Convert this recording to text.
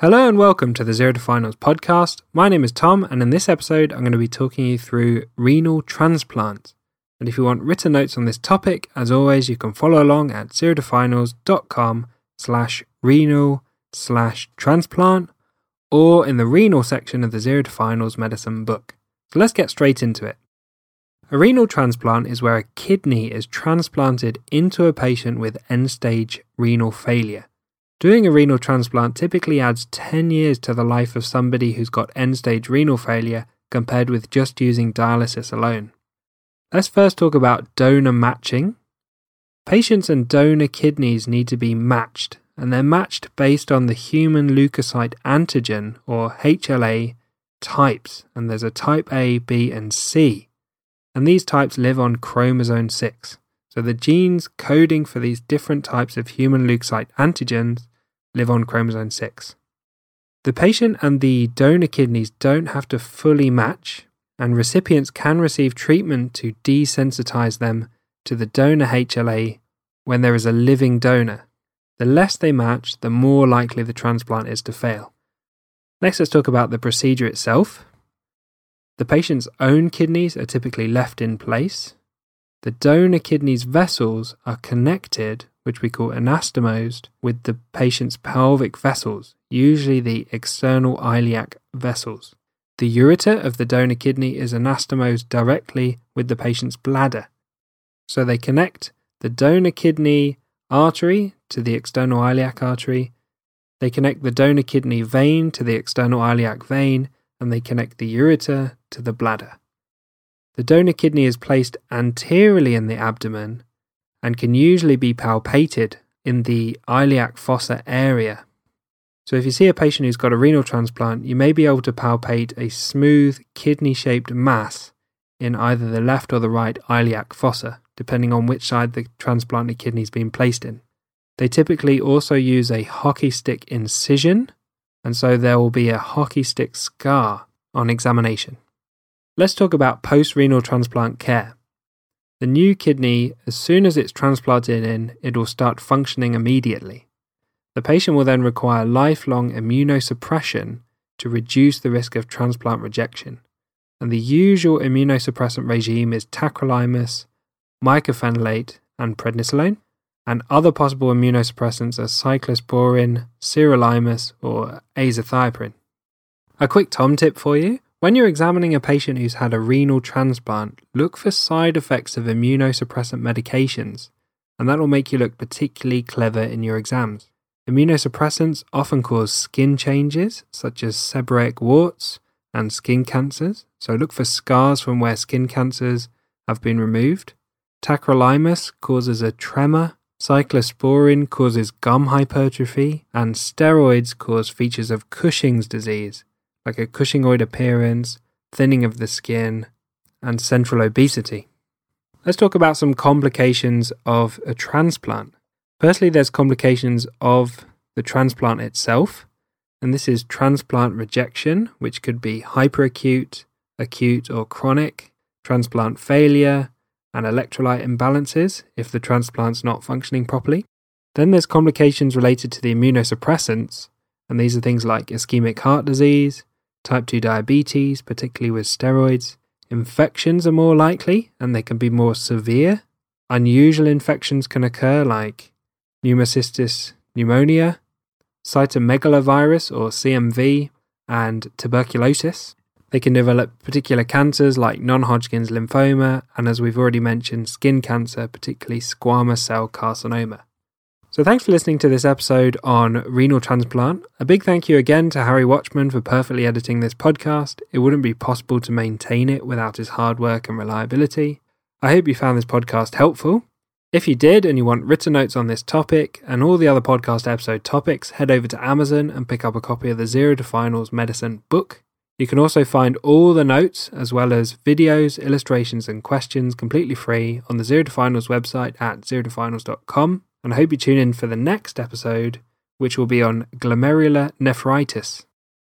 Hello and welcome to the Zero to Finals podcast. My name is Tom, and in this episode, I'm going to be talking you through renal transplants. And if you want written notes on this topic, as always, you can follow along at zerotofinals.com slash renal slash transplant or in the renal section of the Zero to Finals medicine book. So let's get straight into it. A renal transplant is where a kidney is transplanted into a patient with end stage renal failure. Doing a renal transplant typically adds 10 years to the life of somebody who's got end stage renal failure compared with just using dialysis alone. Let's first talk about donor matching. Patients and donor kidneys need to be matched, and they're matched based on the human leukocyte antigen, or HLA, types, and there's a type A, B, and C. And these types live on chromosome 6. So the genes coding for these different types of human leukocyte antigens live on chromosome 6. The patient and the donor kidneys don't have to fully match, and recipients can receive treatment to desensitize them to the donor HLA when there is a living donor. The less they match, the more likely the transplant is to fail. Next, let's talk about the procedure itself. The patient's own kidneys are typically left in place. The donor kidney's vessels are connected which we call anastomosed, with the patient's pelvic vessels, usually the external iliac vessels. The ureter of the donor kidney is anastomosed directly with the patient's bladder. So they connect the donor kidney artery to the external iliac artery, they connect the donor kidney vein to the external iliac vein, and they connect the ureter to the bladder. The donor kidney is placed anteriorly in the abdomen and can usually be palpated in the iliac fossa area. So, if you see a patient who's got a renal transplant, you may be able to palpate a smooth kidney shaped mass in either the left or the right iliac fossa, depending on which side the transplanted kidney has been placed in. They typically also use a hockey stick incision, and so there will be a hockey stick scar on examination. Let's talk about post renal transplant care. The new kidney, as soon as it's transplanted in, it will start functioning immediately. The patient will then require lifelong immunosuppression to reduce the risk of transplant rejection. And the usual immunosuppressant regime is tacrolimus, mycophenolate, and prednisolone. And other possible immunosuppressants are cyclosporin, sirolimus, or azathioprine. A quick Tom tip for you when you're examining a patient who's had a renal transplant, look for side effects of immunosuppressant medications, and that will make you look particularly clever in your exams. Immunosuppressants often cause skin changes, such as seborrheic warts and skin cancers, so look for scars from where skin cancers have been removed. Tacrolimus causes a tremor, cyclosporin causes gum hypertrophy, and steroids cause features of Cushing's disease, like a Cushingoid appearance, thinning of the skin, and central obesity. Let's talk about some complications of a transplant. Firstly, there's complications of the transplant itself, and this is transplant rejection, which could be hyperacute, acute, or chronic, transplant failure, and electrolyte imbalances if the transplant's not functioning properly. Then there's complications related to the immunosuppressants, and these are things like ischemic heart disease, type 2 diabetes, particularly with steroids. Infections are more likely and they can be more severe. Unusual infections can occur like pneumocystis pneumonia, cytomegalovirus or CMV, and tuberculosis. They can develop particular cancers like non Hodgkin's lymphoma, and as we've already mentioned, skin cancer, particularly squamous cell carcinoma. So, thanks for listening to this episode on renal transplant. A big thank you again to Harry Watchman for perfectly editing this podcast. It wouldn't be possible to maintain it without his hard work and reliability. I hope you found this podcast helpful. If you did and you want written notes on this topic and all the other podcast episode topics, head over to Amazon and pick up a copy of the Zero to Finals Medicine book. You can also find all the notes as well as videos, illustrations, and questions completely free on the Zero to Finals website at zerotofinals.com and I hope you tune in for the next episode, which will be on glomerular nephritis.